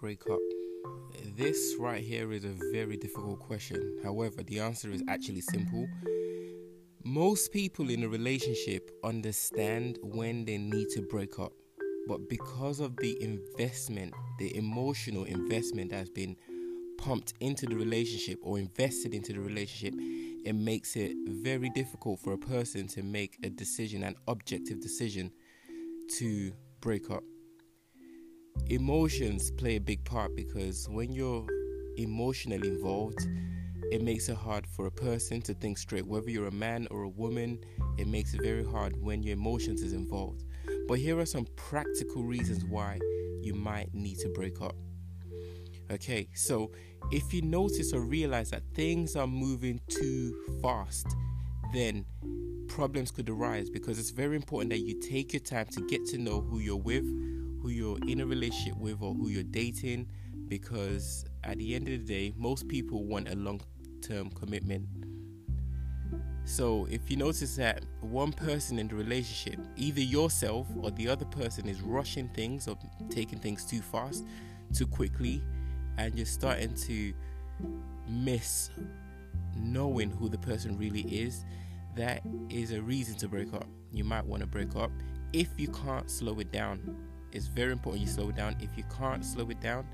break up? This right here is a very difficult question. However, the answer is actually simple. Most people in a relationship understand when they need to break up, but because of the investment, the emotional investment that's been pumped into the relationship or invested into the relationship, it makes it very difficult for a person to make a decision, an objective decision to break up emotions play a big part because when you're emotionally involved, it makes it hard for a person to think straight. Whether you're a man or a woman, it makes it very hard when your emotions is involved. But here are some practical reasons why you might need to break up. Okay, so if you notice or realize that things are moving too fast, then problems could arise because it's very important that you take your time to get to know who you're with, who you're in a relationship with or who you're dating because at the end of the day, most people want a long term commitment. So if you notice that one person in the relationship, either yourself or the other person is rushing things or taking things too fast, too quickly, and you're starting to miss knowing who the person really is, that is a reason to break up. You might want to break up if you can't slow it down it's very important you slow down. If you can't slow it down,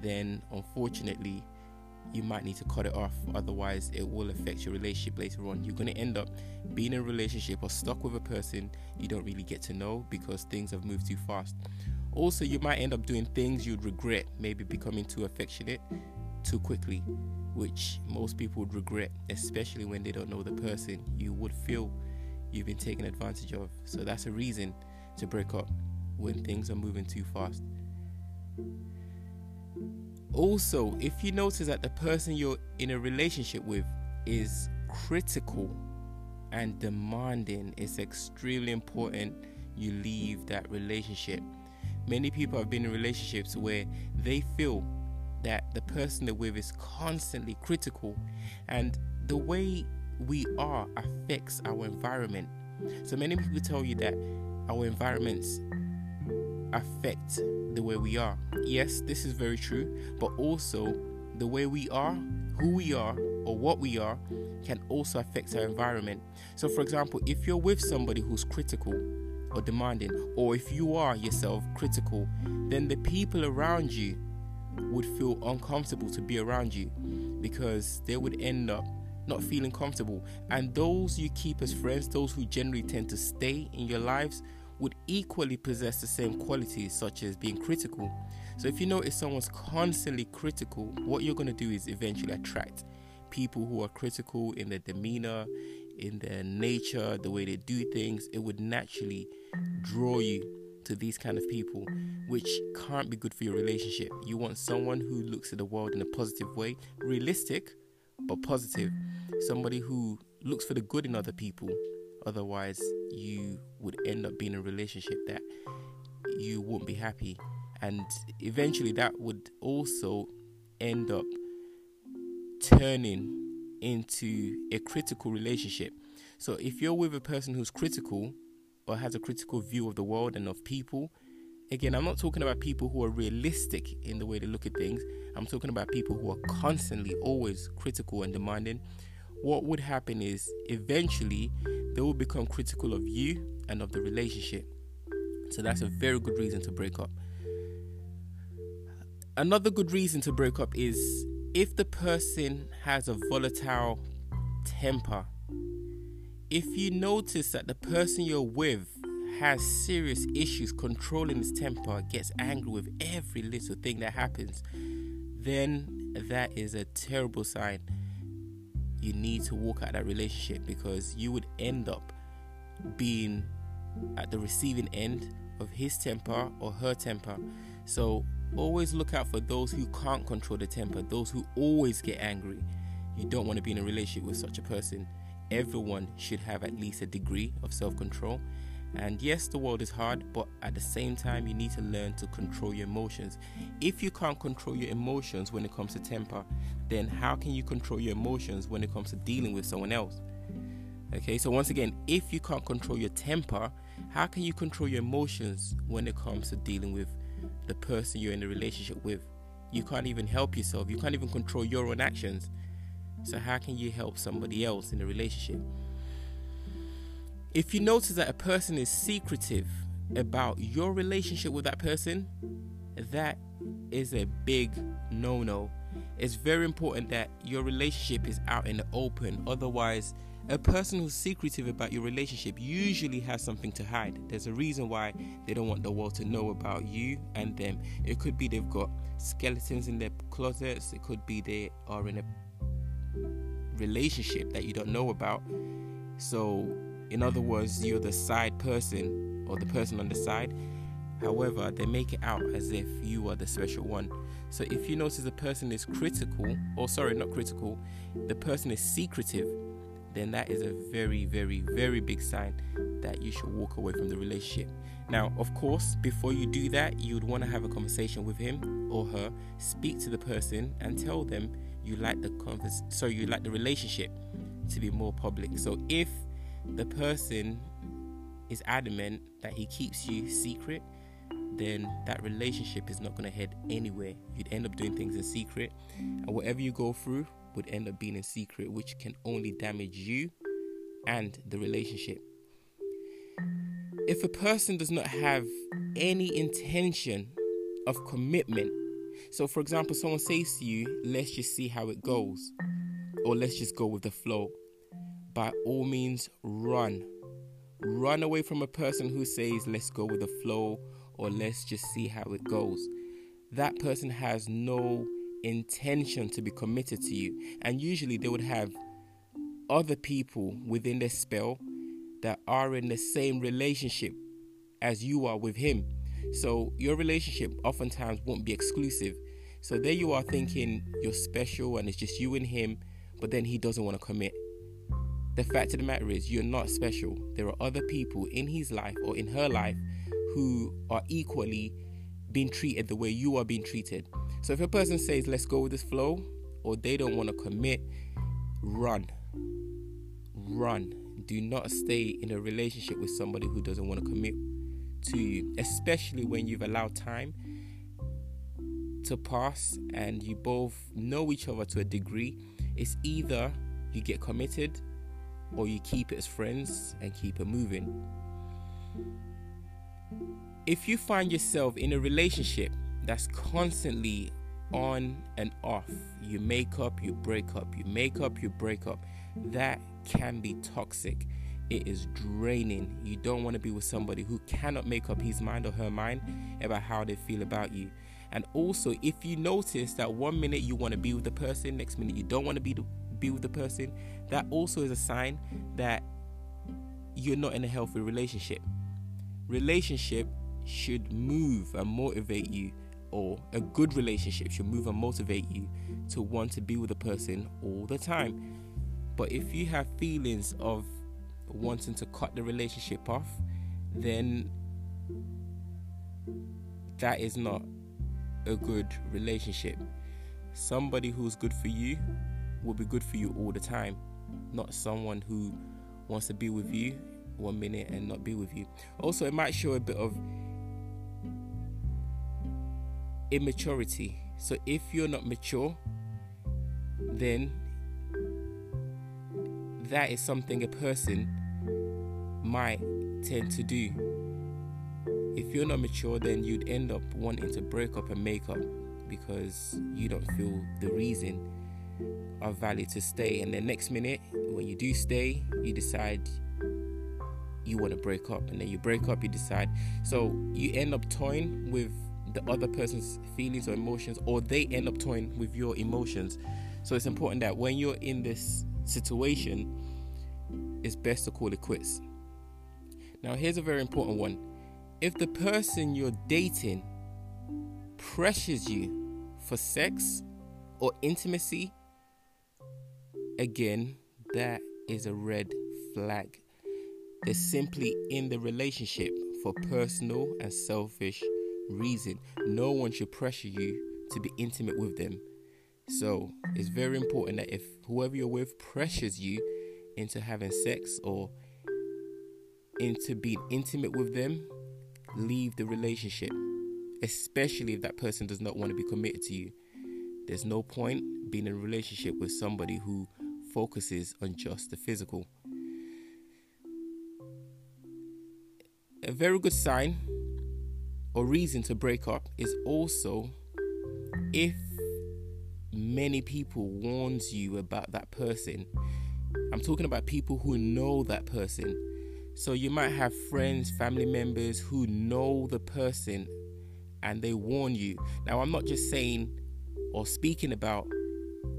then unfortunately, you might need to cut it off. Otherwise, it will affect your relationship later on. You're going to end up being in a relationship or stuck with a person you don't really get to know because things have moved too fast. Also, you might end up doing things you'd regret, maybe becoming too affectionate too quickly, which most people would regret, especially when they don't know the person. You would feel you've been taken advantage of. So, that's a reason to break up when things are moving too fast. Also, if you notice that the person you're in a relationship with is critical and demanding, it's extremely important you leave that relationship. Many people have been in relationships where they feel that the person they're with is constantly critical and the way we are affects our environment. So many people tell you that our environments affect the way we are. Yes, this is very true, but also the way we are, who we are, or what we are can also affect our environment. So, for example, if you're with somebody who's critical or demanding, or if you are yourself critical, then the people around you would feel uncomfortable to be around you because they would end up not feeling comfortable. And those you keep as friends, those who generally tend to stay in your lives, would equally possess the same qualities, such as being critical. So, if you notice someone's constantly critical, what you're going to do is eventually attract people who are critical in their demeanor, in their nature, the way they do things. It would naturally draw you to these kind of people, which can't be good for your relationship. You want someone who looks at the world in a positive way, realistic, but positive. Somebody who looks for the good in other people Otherwise, you would end up being in a relationship that you won't be happy. And eventually, that would also end up turning into a critical relationship. So, if you're with a person who's critical or has a critical view of the world and of people, again, I'm not talking about people who are realistic in the way they look at things. I'm talking about people who are constantly always critical and demanding. What would happen is eventually they will become critical of you and of the relationship. So that's a very good reason to break up. Another good reason to break up is if the person has a volatile temper. If you notice that the person you're with has serious issues controlling his temper, gets angry with every little thing that happens, then that is a terrible sign you need to walk out that relationship because you would end up being at the receiving end of his temper or her temper. So always look out for those who can't control the temper, those who always get angry. You don't want to be in a relationship with such a person. Everyone should have at least a degree of self control and yes, the world is hard, but at the same time, you need to learn to control your emotions. If you can't control your emotions when it comes to temper, then how can you control your emotions when it comes to dealing with someone else? Okay, so once again, if you can't control your temper, how can you control your emotions when it comes to dealing with the person you're in a relationship with. You can't even help yourself. You can't even control your own actions. So, how can you help somebody else in a relationship? If you notice that a person is secretive about your relationship with that person, that is a big no no. It's very important that your relationship is out in the open. Otherwise, a person who's secretive about your relationship usually has something to hide. There's a reason why they don't want the world to know about you and them. It could be they've got skeletons in their closets, it could be they are in a relationship that you don't know about. So, in other words, you're the side person or the person on the side. However, they make it out as if you are the special one. So, if you notice the person is critical, or sorry, not critical, the person is secretive then that is a very, very, very big sign that you should walk away from the relationship. Now, of course, before you do that, you would want to have a conversation with him or her, speak to the person, and tell them you like the convers- so you like the relationship to be more public. So if the person is adamant that he keeps you secret, then that relationship is not going to head anywhere. You'd end up doing things in secret, and whatever you go through would end up being in secret, which can only damage you and the relationship. If a person does not have any intention of commitment, so for example, someone says to you, let's just see how it goes, or let's just go with the flow, by all means, run. Run away from a person who says, let's go with the flow, or let's just see how it goes. That person has no intention to be committed to you. And usually they would have other people within their spell that are in the same relationship as you are with him. So your relationship oftentimes won't be exclusive. So there you are thinking you're special and it's just you and him, but then he doesn't want to commit. The fact of the matter is, you're not special. There are other people in his life or in her life who are equally being treated the way you are being treated. So if a person says, let's go with this flow, or they don't want to commit, run. Run. Do not stay in a relationship with somebody who doesn't want to commit to you, especially when you've allowed time to pass and you both know each other to a degree. It's either you get committed or you keep it as friends and keep it moving. If you find yourself in a relationship that's constantly on and off. You make up, you break up, you make up, you break up. That can be toxic. It is draining. You don't want to be with somebody who cannot make up his mind or her mind about how they feel about you. And also, if you notice that one minute you want to be with the person, next minute you don't want to be be with the person, that also is a sign that you're not in a healthy relationship. Relationship should move and motivate you or a good relationship should move and motivate you to want to be with a person all the time. But if you have feelings of wanting to cut the relationship off, then that is not a good relationship. Somebody who's good for you will be good for you all the time, not someone who wants to be with you one minute and not be with you. Also, it might show a bit of immaturity. So if you're not mature, then that is something a person might tend to do. If you're not mature, then you'd end up wanting to break up and make up because you don't feel the reason are valid to stay. And the next minute, when you do stay, you decide you want to break up, and then you break up, you decide. So you end up toying with the other person's feelings or emotions, or they end up toying with your emotions. So it's important that when you're in this situation, it's best to call it quits. Now, here's a very important one. If the person you're dating pressures you for sex or intimacy, again, that is a red flag. They're simply in the relationship for personal and selfish reason. No one should pressure you to be intimate with them. So it's very important that if whoever you're with pressures you into having sex or into being intimate with them, leave the relationship. especially if that person does not want to be committed to you. There's no point being in a relationship with somebody who focuses on just the physical. A very good sign or reason to break up is also if many people warns you about that person. I'm talking about people who know that person. So you might have friends, family members who know the person and they warn you. Now I'm not just saying or speaking about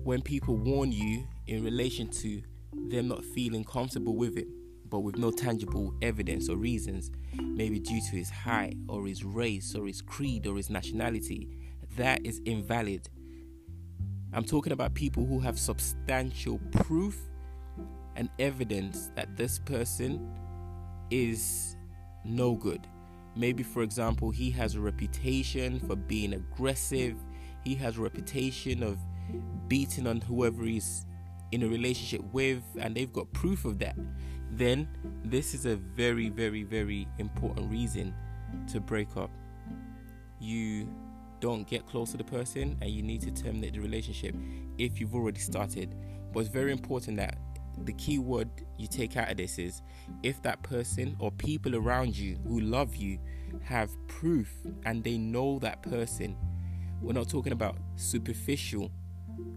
when people warn you in relation to them not feeling comfortable with it, but with no tangible evidence or reasons, maybe due to his height or his race or his creed or his nationality, that is invalid. I'm talking about people who have substantial proof and evidence that this person is no good. Maybe, for example, he has a reputation for being aggressive, he has a reputation of beating on whoever he's in a relationship with, and they've got proof of that. Then, this is a very, very, very important reason to break up. You don't get close to the person and you need to terminate the relationship if you've already started. But it's very important that the key word you take out of this is if that person or people around you who love you have proof and they know that person. We're not talking about superficial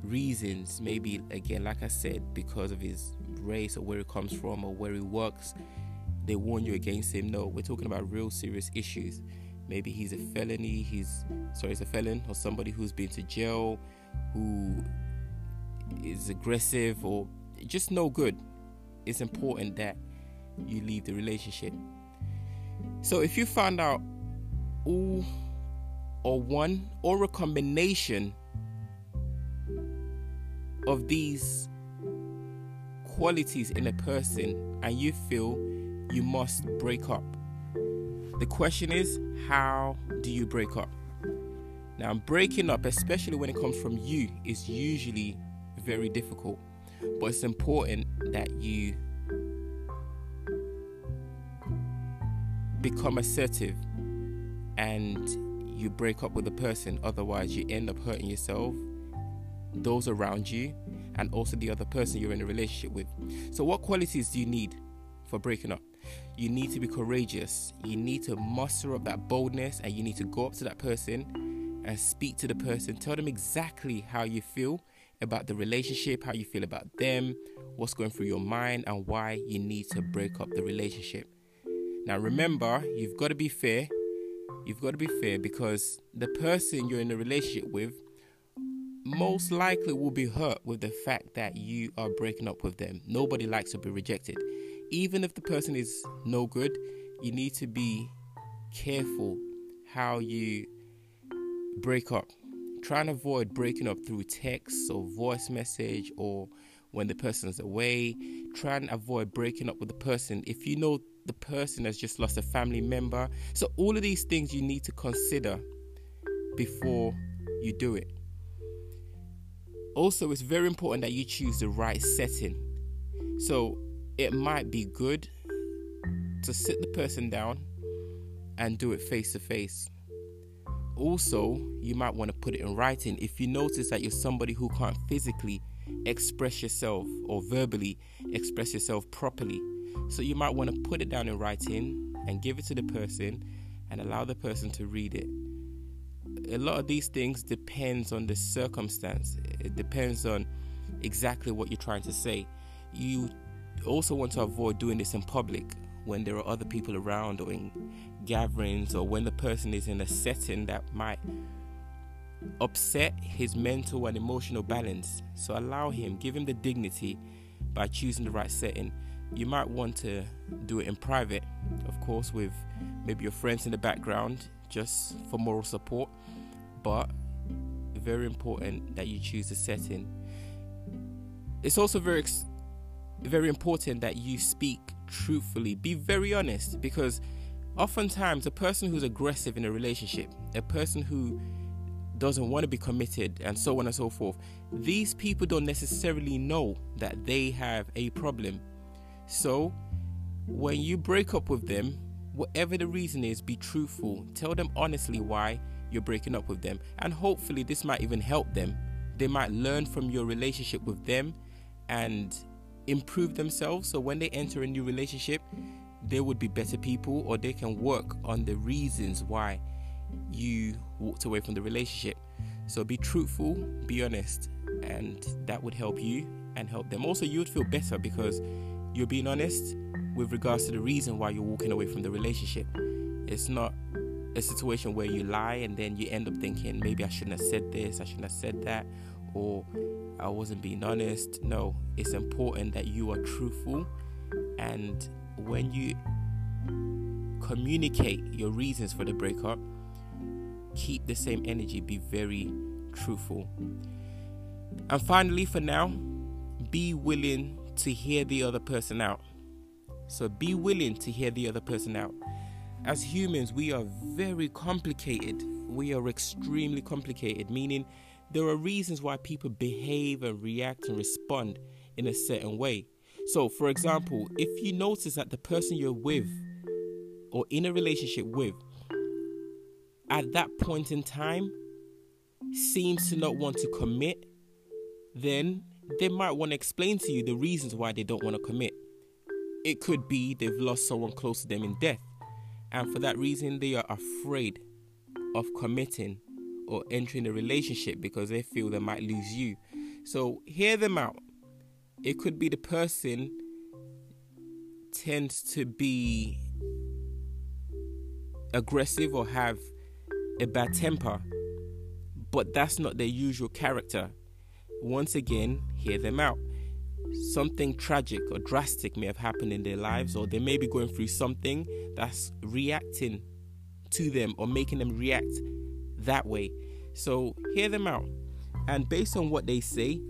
reasons, maybe again, like I said, because of his race or where he comes from or where he works, they warn you against him. No, we're talking about real serious issues. Maybe he's a felony, he's sorry, he's a felon or somebody who's been to jail, who is aggressive or just no good, it's important that you leave the relationship. So if you find out all or one or a combination of these qualities in a person and you feel you must break up. The question is, how do you break up? Now, breaking up, especially when it comes from you, is usually very difficult. But it's important that you become assertive and you break up with a person. Otherwise, you end up hurting yourself, those around you, and also the other person you're in a relationship with. So, what qualities do you need for breaking up? You need to be courageous. You need to muster up that boldness and you need to go up to that person and speak to the person. Tell them exactly how you feel about the relationship, how you feel about them, what's going through your mind, and why you need to break up the relationship. Now, remember, you've got to be fair. You've got to be fair because the person you're in a relationship with most likely will be hurt with the fact that you are breaking up with them. Nobody likes to be rejected. Even if the person is no good, you need to be careful how you break up try and avoid breaking up through text or voice message or when the person's away. Try and avoid breaking up with the person if you know the person has just lost a family member. So, all of these things you need to consider before you do it. Also, it's very important that you choose the right setting. So, it might be good to sit the person down and do it face to face also, you might want to put it in writing if you notice that you're somebody who can't physically express yourself or verbally express yourself properly. So you might want to put it down in writing and give it to the person and allow the person to read it. A lot of these things depends on the circumstance. It depends on exactly what you're trying to say. You also want to avoid doing this in public when there are other people around or in gatherings or when the person is in a setting that might upset his mental and emotional balance. So allow him, give him the dignity by choosing the right setting. You might want to do it in private, of course, with maybe your friends in the background just for moral support, but very important that you choose the setting. It's also very very important that you speak truthfully. Be very honest because oftentimes a person who's aggressive in a relationship, a person who doesn't want to be committed, and so on and so forth, these people don't necessarily know that they have a problem. So, when you break up with them, whatever the reason is, be truthful. Tell them honestly why you're breaking up with them. And hopefully, this might even help them. They might learn from your relationship with them and improve themselves. So when they enter a new relationship, they would be better people or they can work on the reasons why you walked away from the relationship. So be truthful, be honest, and that would help you and help them. Also, you would feel better because you're being honest with regards to the reason why you're walking away from the relationship. It's not a situation where you lie and then you end up thinking maybe I shouldn't have said this, I shouldn't have said that, or I wasn't being honest. No, it's important that you are truthful and when you communicate your reasons for the breakup, keep the same energy, be very truthful. And finally, for now, be willing to hear the other person out. So be willing to hear the other person out. As humans, we are very complicated. We are extremely complicated, meaning there are reasons why people behave and react and respond in a certain way. So, for example, if you notice that the person you're with or in a relationship with at that point in time seems to not want to commit, then they might want to explain to you the reasons why they don't want to commit. It could be they've lost someone close to them in death, and for that reason, they are afraid of committing or entering a relationship because they feel they might lose you. So, hear them out it could be the person tends to be aggressive or have a bad temper, but that's not their usual character. Once again, hear them out. Something tragic or drastic may have happened in their lives, or they may be going through something that's reacting to them or making them react that way. So, hear them out. And based on what they say,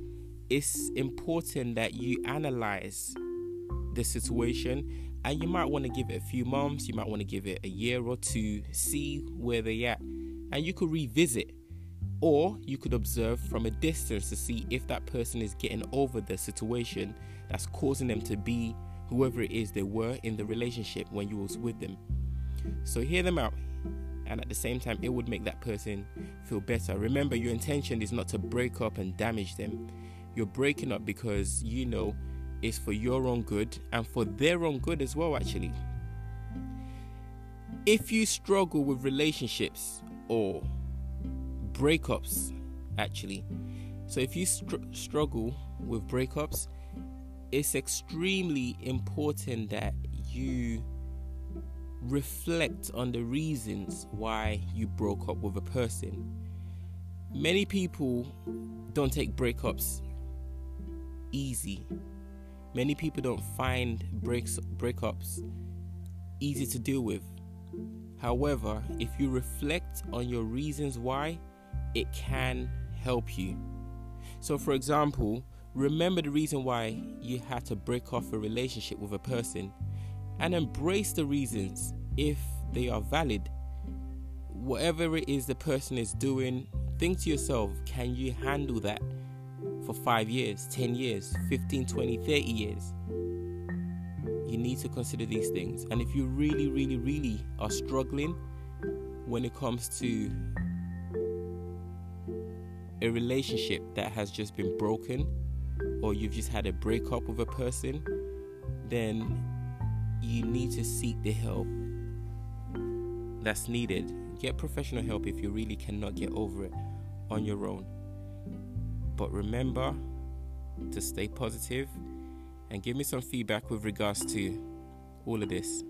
it's important that you analyze the situation and you might want to give it a few months, you might want to give it a year or two, see where they're at, and you could revisit. Or you could observe from a distance to see if that person is getting over the situation that's causing them to be whoever it is they were in the relationship when you was with them. So hear them out and at the same time it would make that person feel better. Remember your intention is not to break up and damage them you're breaking up because you know it's for your own good and for their own good as well, actually. If you struggle with relationships or breakups, actually, so if you str- struggle with breakups, it's extremely important that you reflect on the reasons why you broke up with a person. Many people don't take breakups easy. Many people don't find breaks breakups easy to deal with. However, if you reflect on your reasons why, it can help you. So, for example, remember the reason why you had to break off a relationship with a person and embrace the reasons if they are valid. Whatever it is the person is doing, think to yourself can you handle that? for five years, 10 years, 15, 20, 30 years. You need to consider these things. And if you really, really, really are struggling when it comes to a relationship that has just been broken, or you've just had a breakup with a person, then you need to seek the help that's needed. Get professional help if you really cannot get over it on your own. But remember to stay positive and give me some feedback with regards to all of this.